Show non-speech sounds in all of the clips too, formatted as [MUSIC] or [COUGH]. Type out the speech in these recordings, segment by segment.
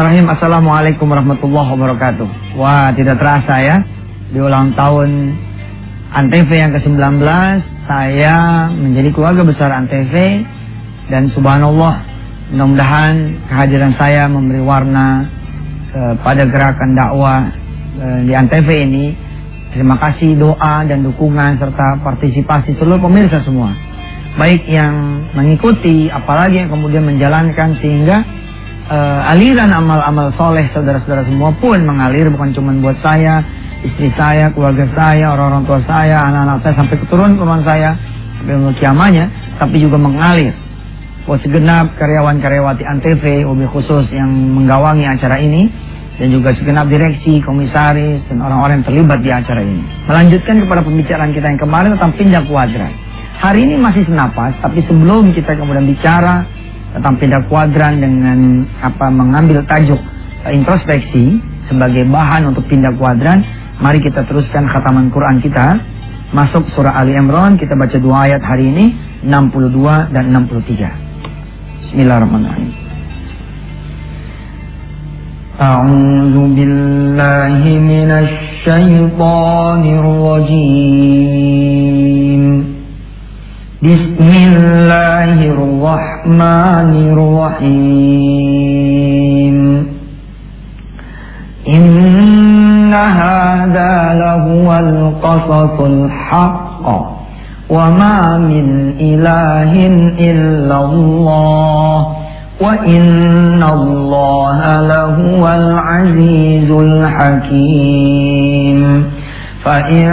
Bismillahirrahmanirrahim. Assalamualaikum warahmatullahi wabarakatuh. Wah, tidak terasa ya. Di ulang tahun Antv yang ke-19, saya menjadi keluarga besar Antv dan subhanallah, mudah-mudahan kehadiran saya memberi warna kepada gerakan dakwah eh, di Antv ini. Terima kasih doa dan dukungan serta partisipasi seluruh pemirsa semua. Baik yang mengikuti, apalagi yang kemudian menjalankan sehingga uh, aliran amal-amal soleh saudara-saudara semua pun mengalir bukan cuma buat saya, istri saya, keluarga saya, orang-orang tua saya, anak-anak saya sampai keturunan-keturunan saya sampai untuk kiamanya, tapi juga mengalir. Buat segenap karyawan-karyawati Antv, ubi khusus yang menggawangi acara ini dan juga segenap direksi, komisaris dan orang-orang yang terlibat di acara ini. Melanjutkan kepada pembicaraan kita yang kemarin tentang pindah kuadran. Hari ini masih senapas, tapi sebelum kita kemudian bicara tentang pindah kuadran dengan apa mengambil tajuk uh, introspeksi sebagai bahan untuk pindah kuadran. Mari kita teruskan khataman Quran kita. Masuk surah Ali Imran, kita baca dua ayat hari ini, 62 dan 63. Bismillahirrahmanirrahim. A'udzu billahi minasy syaithanir rajim. بسم الله الرحمن الرحيم إن هذا لهو القصص الحق وما من إله إلا الله وإن الله لهو العزيز الحكيم فإن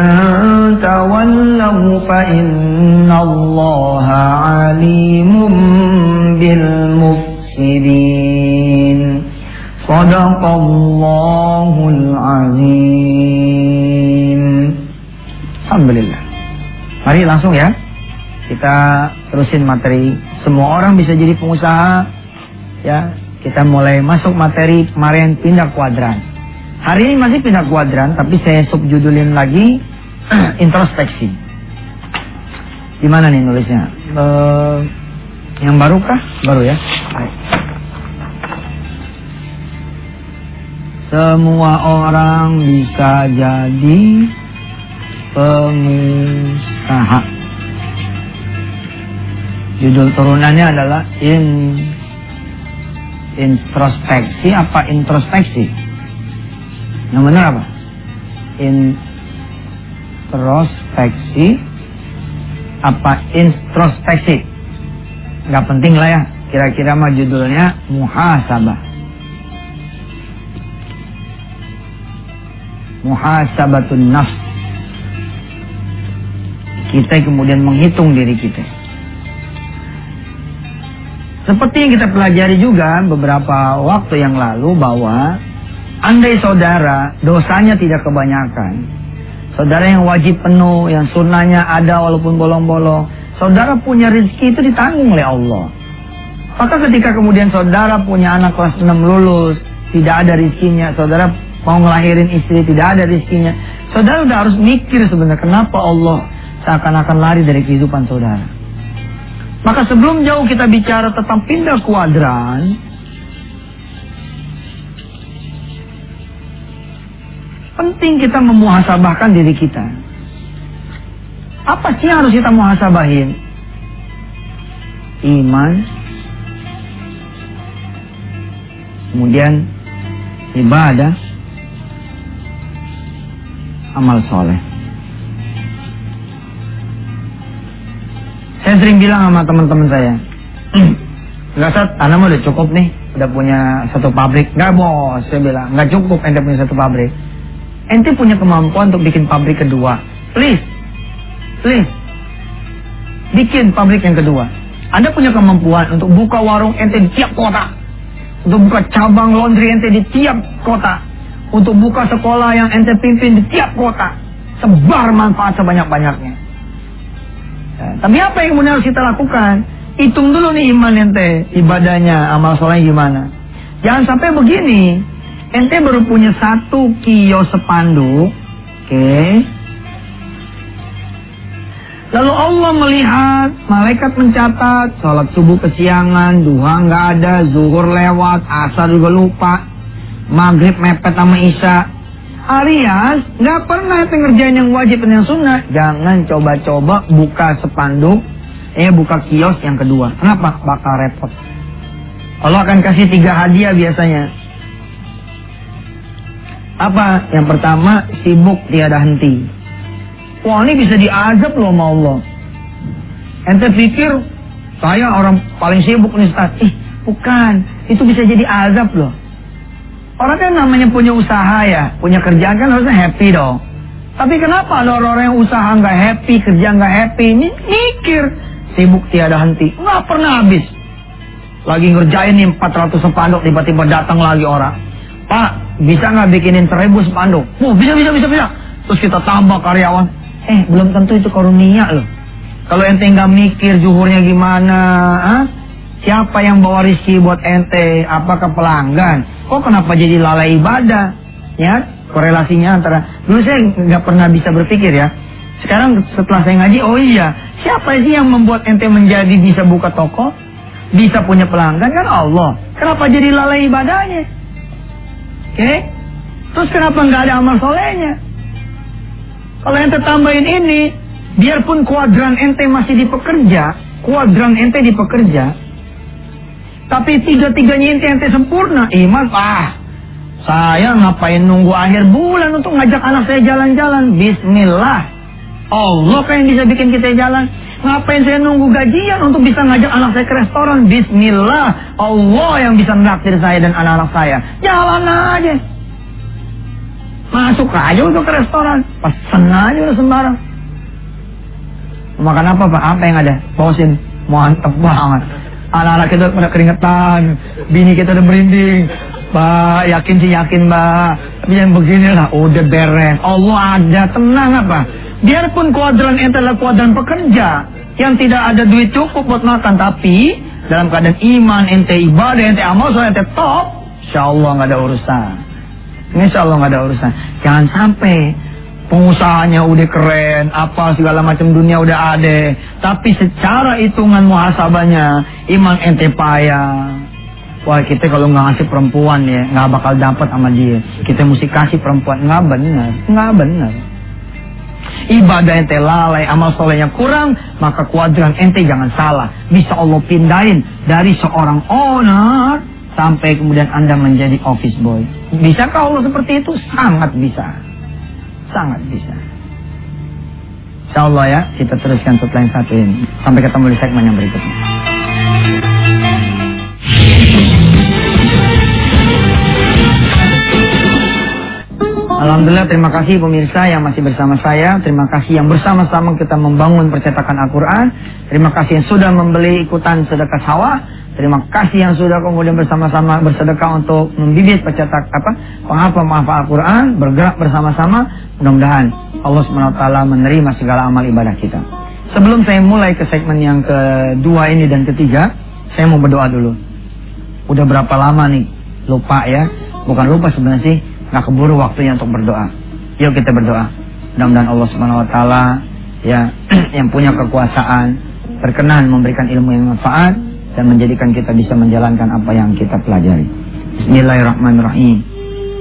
تولوا فإن صدق الله العظيم Alhamdulillah Mari langsung ya Kita terusin materi Semua orang bisa jadi pengusaha Ya Kita mulai masuk materi kemarin pindah kuadran Hari ini masih pindah kuadran, tapi saya subjudulin lagi [CLEARS THROAT] introspeksi. Gimana nih nulisnya? Uh, yang baru kah? Baru ya. Baik. Semua orang bisa jadi pengusaha. Judul turunannya adalah in introspeksi apa introspeksi? Yang benar apa? Introspeksi apa introspeksi? Gak penting lah ya. Kira-kira mah judulnya muhasabah. Muhasabatun nafs. Kita kemudian menghitung diri kita. Seperti yang kita pelajari juga beberapa waktu yang lalu bahwa Andai saudara dosanya tidak kebanyakan, saudara yang wajib penuh, yang sunnahnya ada walaupun bolong-bolong, saudara punya rezeki itu ditanggung oleh Allah. Maka ketika kemudian saudara punya anak kelas 6 lulus, tidak ada rezekinya, saudara mau ngelahirin istri, tidak ada rezekinya, saudara udah harus mikir sebenarnya kenapa Allah seakan-akan lari dari kehidupan saudara. Maka sebelum jauh kita bicara tentang pindah kuadran, Penting kita memuhasabahkan diri kita. Apa sih yang harus kita muhasabahin? Iman. Kemudian ibadah. Amal soleh. Saya sering bilang sama teman-teman saya. [CLEARS THROAT] Enggak saat, anak udah cukup nih. Udah punya satu pabrik. Enggak bos, saya bilang. Enggak cukup ente punya satu pabrik ente punya kemampuan untuk bikin pabrik kedua. Please, please, bikin pabrik yang kedua. Anda punya kemampuan untuk buka warung ente di tiap kota. Untuk buka cabang laundry ente di tiap kota. Untuk buka sekolah yang ente pimpin di tiap kota. Sebar manfaat sebanyak-banyaknya. Ya, tapi apa yang kemudian harus kita lakukan? Hitung dulu nih iman ente, ibadahnya, amal soleh gimana. Jangan sampai begini, ente baru punya satu kios sepanduk, oke? Okay. Lalu Allah melihat, malaikat mencatat, sholat subuh kesiangan, duha nggak ada, zuhur lewat, asar juga lupa. Maghrib mepet sama isya. Alias nggak pernah ente ngerjain yang wajib dan yang sunnah. Jangan coba-coba buka spanduk, eh buka kios yang kedua. Kenapa? Bakal repot. Allah akan kasih tiga hadiah biasanya. Apa? Yang pertama, sibuk tiada henti. Wah ini bisa diazab loh sama Allah. Ente pikir, saya orang paling sibuk nih Ustaz. Ih, bukan. Itu bisa jadi azab loh. Orang kan namanya punya usaha ya, punya kerjaan kan harusnya happy dong. Tapi kenapa ada orang-orang yang usaha nggak happy, kerja nggak happy, ini mikir sibuk tiada henti, nggak pernah habis. Lagi ngerjain nih 400 spanduk, tiba-tiba datang lagi orang. Pak, bisa nggak bikinin seribu spanduk? Oh, bisa, bisa, bisa, bisa. Terus kita tambah karyawan. Eh, belum tentu itu karunia loh. Kalau ente nggak mikir juhurnya gimana, ah? Siapa yang bawa rizki buat ente? Apakah pelanggan? Kok kenapa jadi lalai ibadah? Ya, korelasinya antara dulu saya nggak pernah bisa berpikir ya. Sekarang setelah saya ngaji, oh iya, siapa sih yang membuat ente menjadi bisa buka toko, bisa punya pelanggan kan Allah. Kenapa jadi lalai ibadahnya? Oke, okay? terus kenapa nggak ada amal solehnya? Kalau ente tambahin ini, biarpun kuadran ente masih di pekerja, kuadran ente di pekerja, tapi tiga-tiganya ente ente sempurna, iman ah. Saya ngapain nunggu akhir bulan untuk ngajak anak saya jalan-jalan? Bismillah. Allah kan yang bisa bikin kita jalan. Ngapain saya nunggu gajian untuk bisa ngajak anak saya ke restoran? Bismillah. Allah yang bisa menakdir saya dan anak-anak saya. Jalan aja. Masuk aja untuk ke restoran. Pesen aja udah sembarang. Makan apa pak? Apa yang ada? Bosin. Mantep banget. Anak-anak kita pada keringetan, bini kita udah merinding. Pak, yakin sih yakin, Mbak. Tapi yang begini lah, udah beres. Allah ada, tenang apa. Biarpun kuadran ente adalah kuadran pekerja, yang tidak ada duit cukup buat makan, tapi dalam keadaan iman, ente ibadah, ente amal, soalnya ente top, insya Allah nggak ada urusan. Insya Allah nggak ada urusan. Jangan sampai pengusahanya udah keren, apa segala macam dunia udah ada, tapi secara hitungan muhasabahnya iman ente payah. Wah kita kalau nggak ngasih perempuan ya nggak bakal dapat sama dia. Kita mesti kasih perempuan nggak benar, nggak benar. Ibadah ente lalai, amal solehnya kurang, maka kuadran ente jangan salah. Bisa Allah pindahin dari seorang owner sampai kemudian anda menjadi office boy. Bisakah Allah seperti itu? Sangat bisa. Sangat bisa. Insya Allah ya, kita teruskan setelah yang satu ini. Sampai ketemu di segmen yang berikutnya. Alhamdulillah terima kasih pemirsa yang masih bersama saya Terima kasih yang bersama-sama kita membangun percetakan Al-Quran Terima kasih yang sudah membeli ikutan sedekah sawah Terima kasih yang sudah kemudian bersama-sama bersedekah untuk membibit pencetak apa penghafal menghafal Al-Quran, bergerak bersama-sama. Mudah-mudahan Allah SWT menerima segala amal ibadah kita. Sebelum saya mulai ke segmen yang kedua ini dan ketiga, saya mau berdoa dulu. Udah berapa lama nih lupa ya? Bukan lupa sebenarnya sih, nggak keburu waktunya untuk berdoa. Yuk kita berdoa. Mudah-mudahan Allah SWT ya [CLEARS THROAT] yang punya kekuasaan berkenan memberikan ilmu yang manfaat dan menjadikan kita bisa menjalankan apa yang kita pelajari. Bismillahirrahmanirrahim.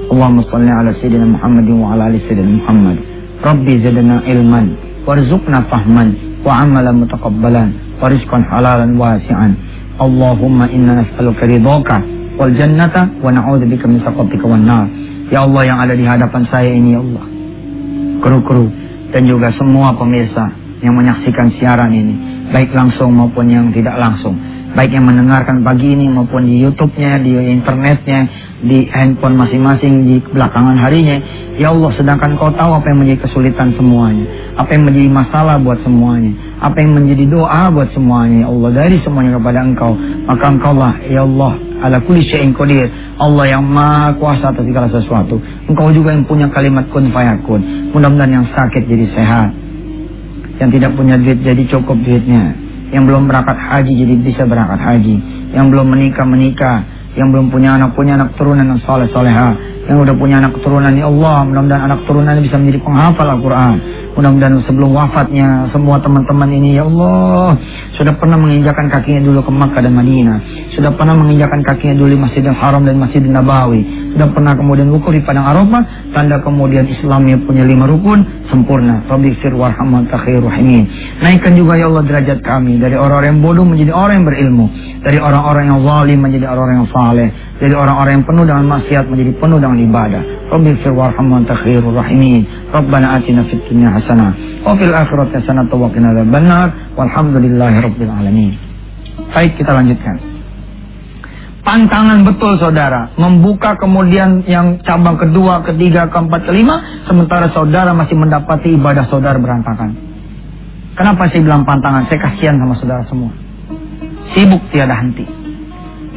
Allahumma salli ala sayyidina Muhammad wa ala ali sayyidina Muhammad. Rabbi zidna ilman warzuqna fahman wa amalan mutaqabbalan wa rizqan halalan wasi'an. Allahumma inna nas'aluka ridhaka wal jannata wa na'udzubika min sakhatika wan nar. Ya Allah yang ada di hadapan saya ini ya Allah. Kru-kru dan juga semua pemirsa yang menyaksikan siaran ini, baik langsung maupun yang tidak langsung baik yang mendengarkan pagi ini maupun di YouTube-nya, di internetnya, di handphone masing-masing di belakangan harinya. Ya Allah, sedangkan kau tahu apa yang menjadi kesulitan semuanya, apa yang menjadi masalah buat semuanya, apa yang menjadi doa buat semuanya. Ya Allah, dari semuanya kepada Engkau, maka Engkau lah, Ya Allah, ala kulli syai'in qadir. Allah yang maha kuasa atas segala sesuatu. Engkau juga yang punya kalimat kun fayakun. Mudah-mudahan yang sakit jadi sehat. Yang tidak punya duit jadi cukup duitnya yang belum berangkat haji jadi bisa berangkat haji, yang belum menikah menikah, yang belum punya anak punya anak turunan yang soleh soleha, yang udah punya anak keturunan ya Allah mudah-mudahan anak turunan bisa menjadi penghafal Al-Quran Mudah-mudahan sebelum wafatnya semua teman-teman ini ya Allah sudah pernah menginjakan kakinya dulu ke Makkah dan Madinah. Sudah pernah menginjakan kakinya dulu di Masjidil Haram dan Masjidil Nabawi. Sudah pernah kemudian wukuf di padang Arafah. Tanda kemudian Islamnya punya lima rukun sempurna. Rabbi fir warhamah rahimin. Naikkan juga ya Allah derajat kami dari orang-orang yang bodoh menjadi orang yang berilmu. Dari orang-orang yang zalim menjadi orang-orang yang saleh. Dari orang-orang yang penuh dengan maksiat menjadi penuh dengan ibadah. Rabbi fir warhamah rahimin. Rabbana atina fid hasanah wa fil akhirati hasanah wa qina adzabannar walhamdulillahirabbil alamin. Baik, kita lanjutkan. Pantangan betul saudara, membuka kemudian yang cabang kedua, ketiga, keempat, kelima, sementara saudara masih mendapati ibadah saudara berantakan. Kenapa saya bilang pantangan? Saya kasihan sama saudara semua. Sibuk tiada henti.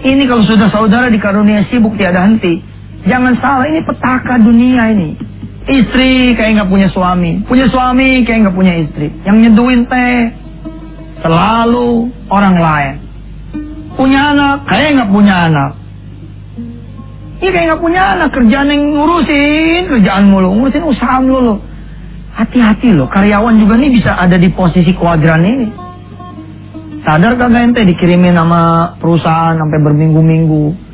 Ini kalau sudah saudara dikarunia sibuk tiada henti, jangan salah ini petaka dunia ini. Istri kayak nggak punya suami, punya suami kayak nggak punya istri. Yang nyeduin teh selalu orang lain. Punya anak kayak nggak punya anak. Iya kayak nggak punya anak, kerjaan yang ngurusin, kerjaan mulu, ngurusin usaha mulu. Hati-hati loh, karyawan juga nih bisa ada di posisi kuadran ini. Sadar kagak ente dikirimin nama perusahaan sampai berminggu-minggu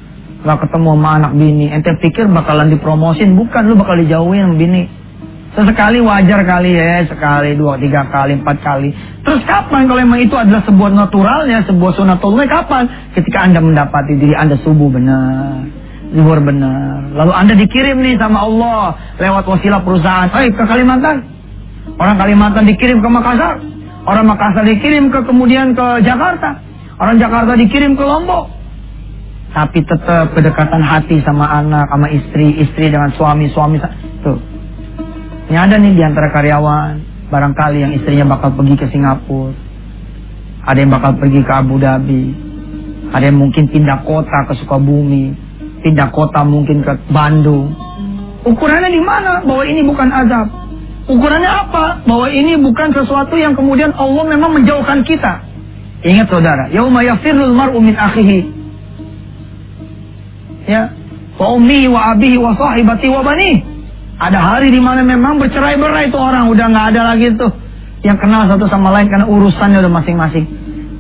nggak ketemu sama anak bini, ente pikir bakalan dipromosin, bukan lu bakal dijauhin sama bini. Sesekali wajar kali ya, sekali, dua, tiga kali, empat kali. Terus kapan kalau memang itu adalah sebuah naturalnya, sebuah sunatullah, kapan? Ketika anda mendapati diri anda subuh benar, zuhur benar. Lalu anda dikirim nih sama Allah lewat wasilah perusahaan. Hei ke Kalimantan. Orang Kalimantan dikirim ke Makassar. Orang Makassar dikirim ke kemudian ke Jakarta. Orang Jakarta dikirim ke Lombok tapi tetap kedekatan hati sama anak, sama istri, istri dengan suami, suami tuh. Ini ada nih di antara karyawan, barangkali yang istrinya bakal pergi ke Singapura, ada yang bakal pergi ke Abu Dhabi, ada yang mungkin pindah kota ke Sukabumi, pindah kota mungkin ke Bandung. Ukurannya di mana? Bahwa ini bukan azab. Ukurannya apa? Bahwa ini bukan sesuatu yang kemudian Allah memang menjauhkan kita. Ingat saudara, yauma yafirul mar'u min akhihi ya. Wa ummi wa abihi wa sahibati wa bani. Ada hari di mana memang bercerai-berai itu orang. Udah nggak ada lagi tuh. Yang kenal satu sama lain karena urusannya udah masing-masing.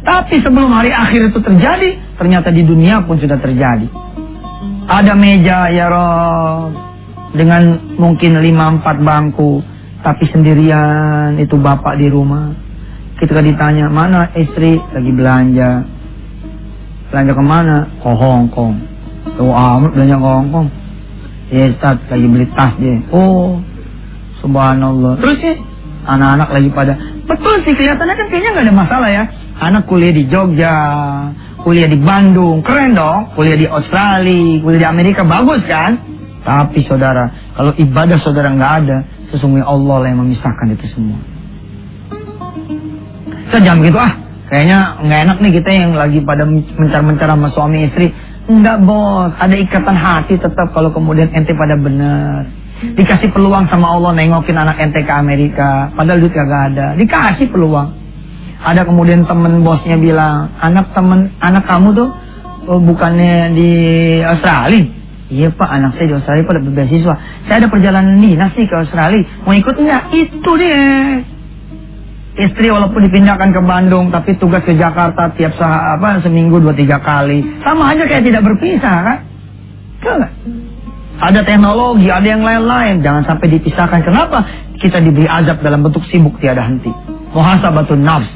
Tapi sebelum hari akhir itu terjadi ternyata di dunia pun sudah terjadi. Ada meja ya Rob. Dengan mungkin lima empat bangku. Tapi sendirian itu bapak di rumah. Ketika ditanya mana istri? Lagi belanja. Belanja ke mana ke Hong Kong Tuh amat belanja ke Hongkong. Ya Ustaz lagi beli tas dia. Oh subhanallah. Terus sih anak-anak lagi pada betul sih kelihatannya kan kayaknya nggak ada masalah ya. Anak kuliah di Jogja, kuliah di Bandung, keren dong. Kuliah di Australia, kuliah di Amerika bagus kan? Tapi saudara, kalau ibadah saudara nggak ada, sesungguhnya Allah lah yang memisahkan itu semua. Saya jangan begitu ah. Kayaknya nggak enak nih kita yang lagi pada mencar-mencar sama suami istri. Enggak bos, ada ikatan hati tetap kalau kemudian ente pada benar. Dikasih peluang sama Allah nengokin anak ente ke Amerika, padahal duit gak ada. Dikasih peluang. Ada kemudian temen bosnya bilang, anak temen anak kamu tuh oh, bukannya di Australia. Iya pak, anak saya di Australia pada beasiswa. Saya ada perjalanan dinas nih ke Australia. Mau ikut enggak? Itu dia. Istri walaupun dipindahkan ke Bandung, tapi tugas ke Jakarta tiap sah apa seminggu dua tiga kali, sama aja kayak tidak berpisah kan? Ada teknologi, ada yang lain-lain. Jangan sampai dipisahkan. Kenapa? Kita diberi azab dalam bentuk sibuk tiada henti. Muhasabatun nafs.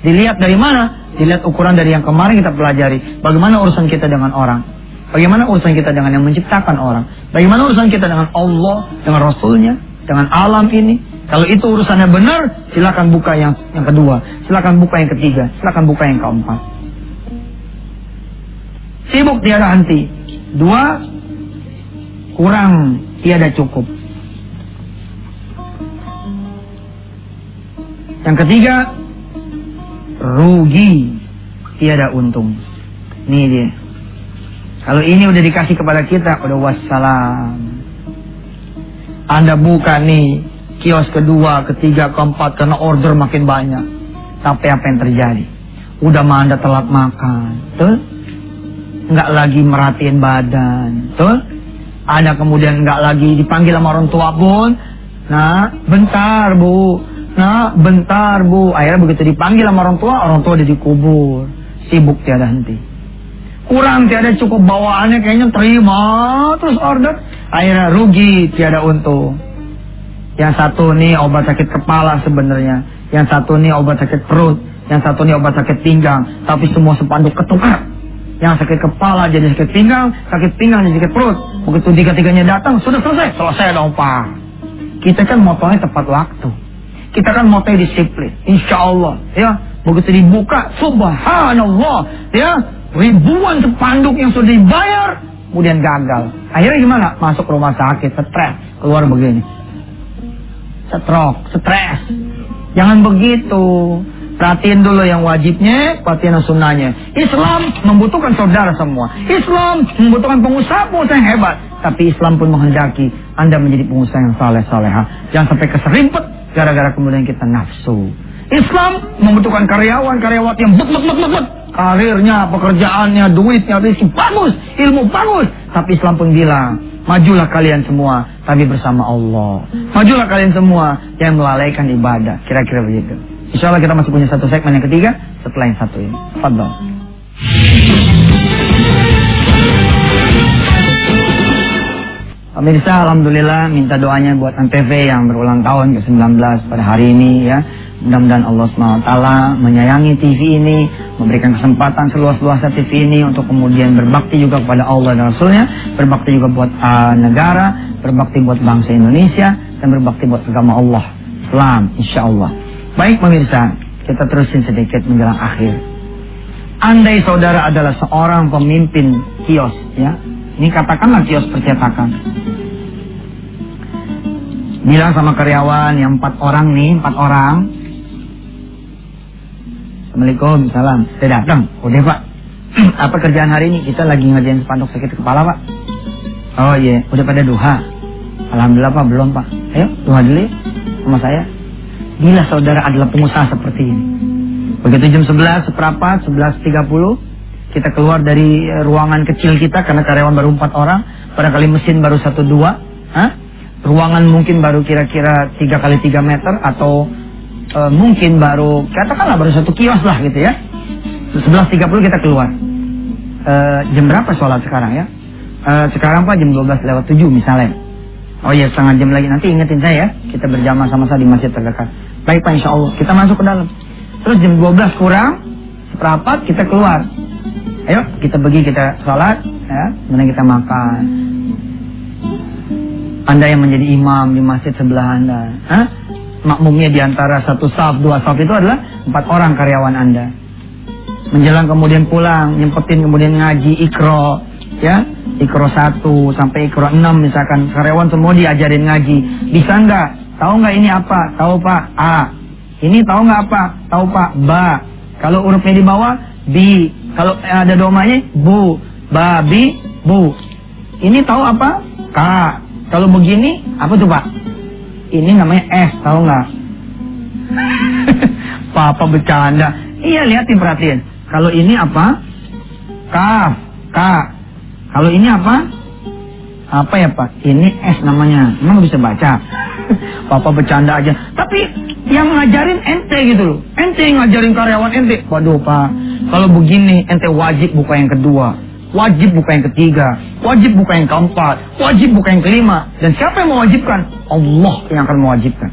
Dilihat dari mana? Dilihat ukuran dari yang kemarin kita pelajari. Bagaimana urusan kita dengan orang? Bagaimana urusan kita dengan yang menciptakan orang? Bagaimana urusan kita dengan Allah, dengan Rasulnya, dengan alam ini? Kalau itu urusannya benar, silakan buka yang yang kedua, silakan buka yang ketiga, silakan buka yang keempat. Sibuk tiada henti. Dua, kurang tiada cukup. Yang ketiga, rugi tiada untung. Ini dia. Kalau ini udah dikasih kepada kita, udah wassalam. Anda buka nih kios kedua, ketiga, keempat karena order makin banyak. Tapi apa yang terjadi? Udah mah anda telat makan, tuh? Nggak lagi merhatiin badan, tuh? Anda kemudian nggak lagi dipanggil sama orang tua pun, Nah, bentar bu. Nah, bentar bu. Akhirnya begitu dipanggil sama orang tua, orang tua udah dikubur. Sibuk tiada henti. Kurang tiada cukup bawaannya kayaknya terima terus order. Akhirnya rugi tiada untung. Yang satu nih obat sakit kepala sebenarnya. Yang satu nih obat sakit perut. Yang satu nih obat sakit pinggang. Tapi semua sepanduk ketukar. Yang sakit kepala jadi sakit pinggang. Sakit pinggang jadi sakit perut. Begitu tiga-tiganya datang, sudah selesai. Selesai dong Pak. Kita kan motongnya tepat waktu. Kita kan motongnya disiplin. Insya Allah. Ya. Begitu dibuka, subhanallah. Ya. Ribuan sepanduk yang sudah dibayar. Kemudian gagal. Akhirnya gimana? Masuk rumah sakit, stres. Keluar begini. Stroke, stres. Jangan begitu. Perhatiin dulu yang wajibnya, perhatiin yang sunnahnya. Islam membutuhkan saudara semua. Islam membutuhkan pengusaha-pengusaha yang hebat. Tapi Islam pun menghendaki Anda menjadi pengusaha yang saleh-saleha. Jangan sampai keserimpet gara-gara kemudian kita nafsu. Islam membutuhkan karyawan-karyawat yang bet, bet, bet, bet, bet. Karirnya, pekerjaannya, duitnya, rezeki bagus, ilmu bagus. Tapi Islam pun bilang, majulah kalian semua, tapi bersama Allah. Majulah kalian semua yang melalaikan ibadah. Kira-kira begitu. Insya Allah kita masih punya satu segmen yang ketiga setelah yang satu ini. Fadol. Pemirsa, Alhamdulillah minta doanya buat Antv yang berulang tahun ke-19 pada hari ini ya. Mudah-mudahan Allah SWT menyayangi TV ini, memberikan kesempatan seluas-luasnya TV ini untuk kemudian berbakti juga kepada Allah dan Rasulnya, berbakti juga buat uh, negara, berbakti buat bangsa Indonesia, dan berbakti buat agama Allah, Islam, insya Allah. Baik pemirsa, kita terusin sedikit menjelang akhir. Andai saudara adalah seorang pemimpin kios, ya, ini katakanlah kios percetakan. Bilang sama karyawan yang empat orang nih, empat orang. Assalamualaikum, salam. Saya datang. Udah pak. [CLEARS THROAT] Apa kerjaan hari ini? Kita lagi ngerjain spanduk sakit kepala pak. Oh iya, udah pada duha. Alhamdulillah pak, belum pak. Ayo, duha dulu ya, sama saya. Bila saudara adalah pengusaha seperti ini. Begitu jam 11, seperempat, 11.30, kita keluar dari eh, ruangan kecil kita karena karyawan baru empat orang, barangkali mesin baru satu dua, Hah? ruangan mungkin baru kira-kira tiga kali tiga meter atau e, mungkin baru katakanlah baru satu kios lah gitu ya. 11.30 kita keluar. E, jam berapa sholat sekarang ya? E, sekarang pak jam 12 lewat 7 misalnya. Oh iya setengah jam lagi nanti ingetin saya ya. Kita berjamaah sama-sama di masjid terdekat. Baik Pak Insya Allah. Kita masuk ke dalam. Terus jam 12 kurang. Seperempat kita keluar. Ayo kita pergi kita sholat. Ya. Kemudian kita makan. Anda yang menjadi imam di masjid sebelah Anda. Hah? Makmumnya di antara satu saf, dua saf itu adalah empat orang karyawan Anda. Menjelang kemudian pulang, nyempetin kemudian ngaji, ikro, ya. Ikro satu sampai ikro enam misalkan. Karyawan semua diajarin ngaji. Bisa nggak? Tahu nggak ini apa? Tahu pak. A. Ini tahu nggak apa? Tahu pak. Ba kalau hurufnya di bawah bi kalau ada domanya bu. Babi bu. Ini tahu apa? K. Kalau begini apa tuh pak ini namanya s tahu nggak [LAUGHS] papa bercanda iya lihatin perhatiin kalau ini apa kaf k kalau ini apa? Apa ya Pak? Ini S namanya. Emang bisa baca? [LAUGHS] Papa bercanda aja. Tapi yang ngajarin ente gitu loh. Ente yang ngajarin karyawan ente. Waduh Pak, kalau begini ente wajib buka yang kedua. Wajib buka yang ketiga. Wajib buka yang keempat. Wajib buka yang kelima. Dan siapa yang mewajibkan? Allah yang akan mewajibkan.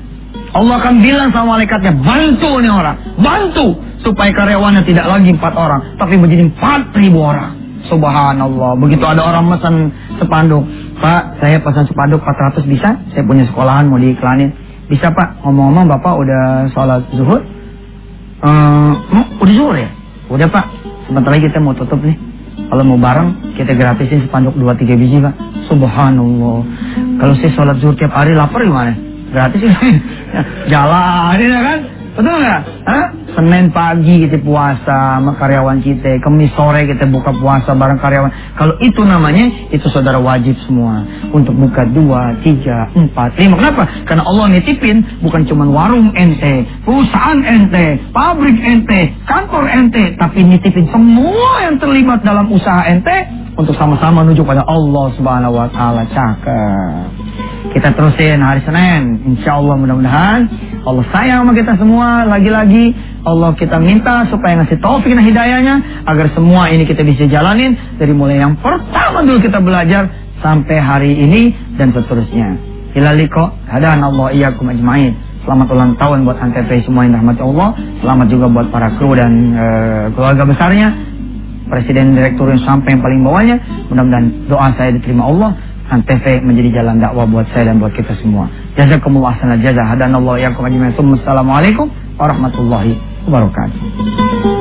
Allah akan bilang sama malaikatnya, bantu nih orang. Bantu. Supaya karyawannya tidak lagi empat orang. Tapi menjadi empat ribu orang. Subhanallah. Begitu ada orang pesan sepanduk. Pak, saya pesan sepanduk 400 bisa? Saya punya sekolahan mau diiklanin. Bisa Pak? Ngomong-ngomong Bapak udah sholat zuhur? Uh, udah zuhur ya? Udah Pak. Sebentar lagi kita mau tutup nih. Kalau mau bareng, kita gratisin sepanduk 2-3 biji Pak. Subhanallah. Kalau saya sholat zuhur tiap hari lapar gimana? Gratis [LAUGHS] ya? Jalan ya kan? Betul nggak? Senin pagi kita puasa sama karyawan kita, Kamis sore kita buka puasa bareng karyawan. Kalau itu namanya, itu saudara wajib semua untuk buka dua, tiga, empat, lima. Kenapa? Karena Allah nitipin bukan cuma warung ente, perusahaan ente, pabrik ente, kantor ente, tapi nitipin semua yang terlibat dalam usaha ente untuk sama-sama menuju pada Allah Subhanahu Wa Taala. Cakep. Kita terusin hari Senin. Insya Allah mudah-mudahan Allah sayang sama kita semua. Lagi-lagi Allah kita minta supaya ngasih taufik dan hidayahnya agar semua ini kita bisa jalanin dari mulai yang pertama dulu kita belajar sampai hari ini dan seterusnya. Ilaliko hadan Allah iyyakum ajmain. Selamat ulang tahun buat Antv semua yang rahmat Allah. Selamat juga buat para kru dan uh, keluarga besarnya. Presiden direktur yang sampai yang paling bawahnya. Mudah-mudahan doa saya diterima Allah. Antv menjadi jalan dakwah buat saya dan buat kita semua. Jazakumullah sanal jazah. Hadanallahu iyyakum ajmain. Assalamualaikum warahmatullahi wabarakatuh.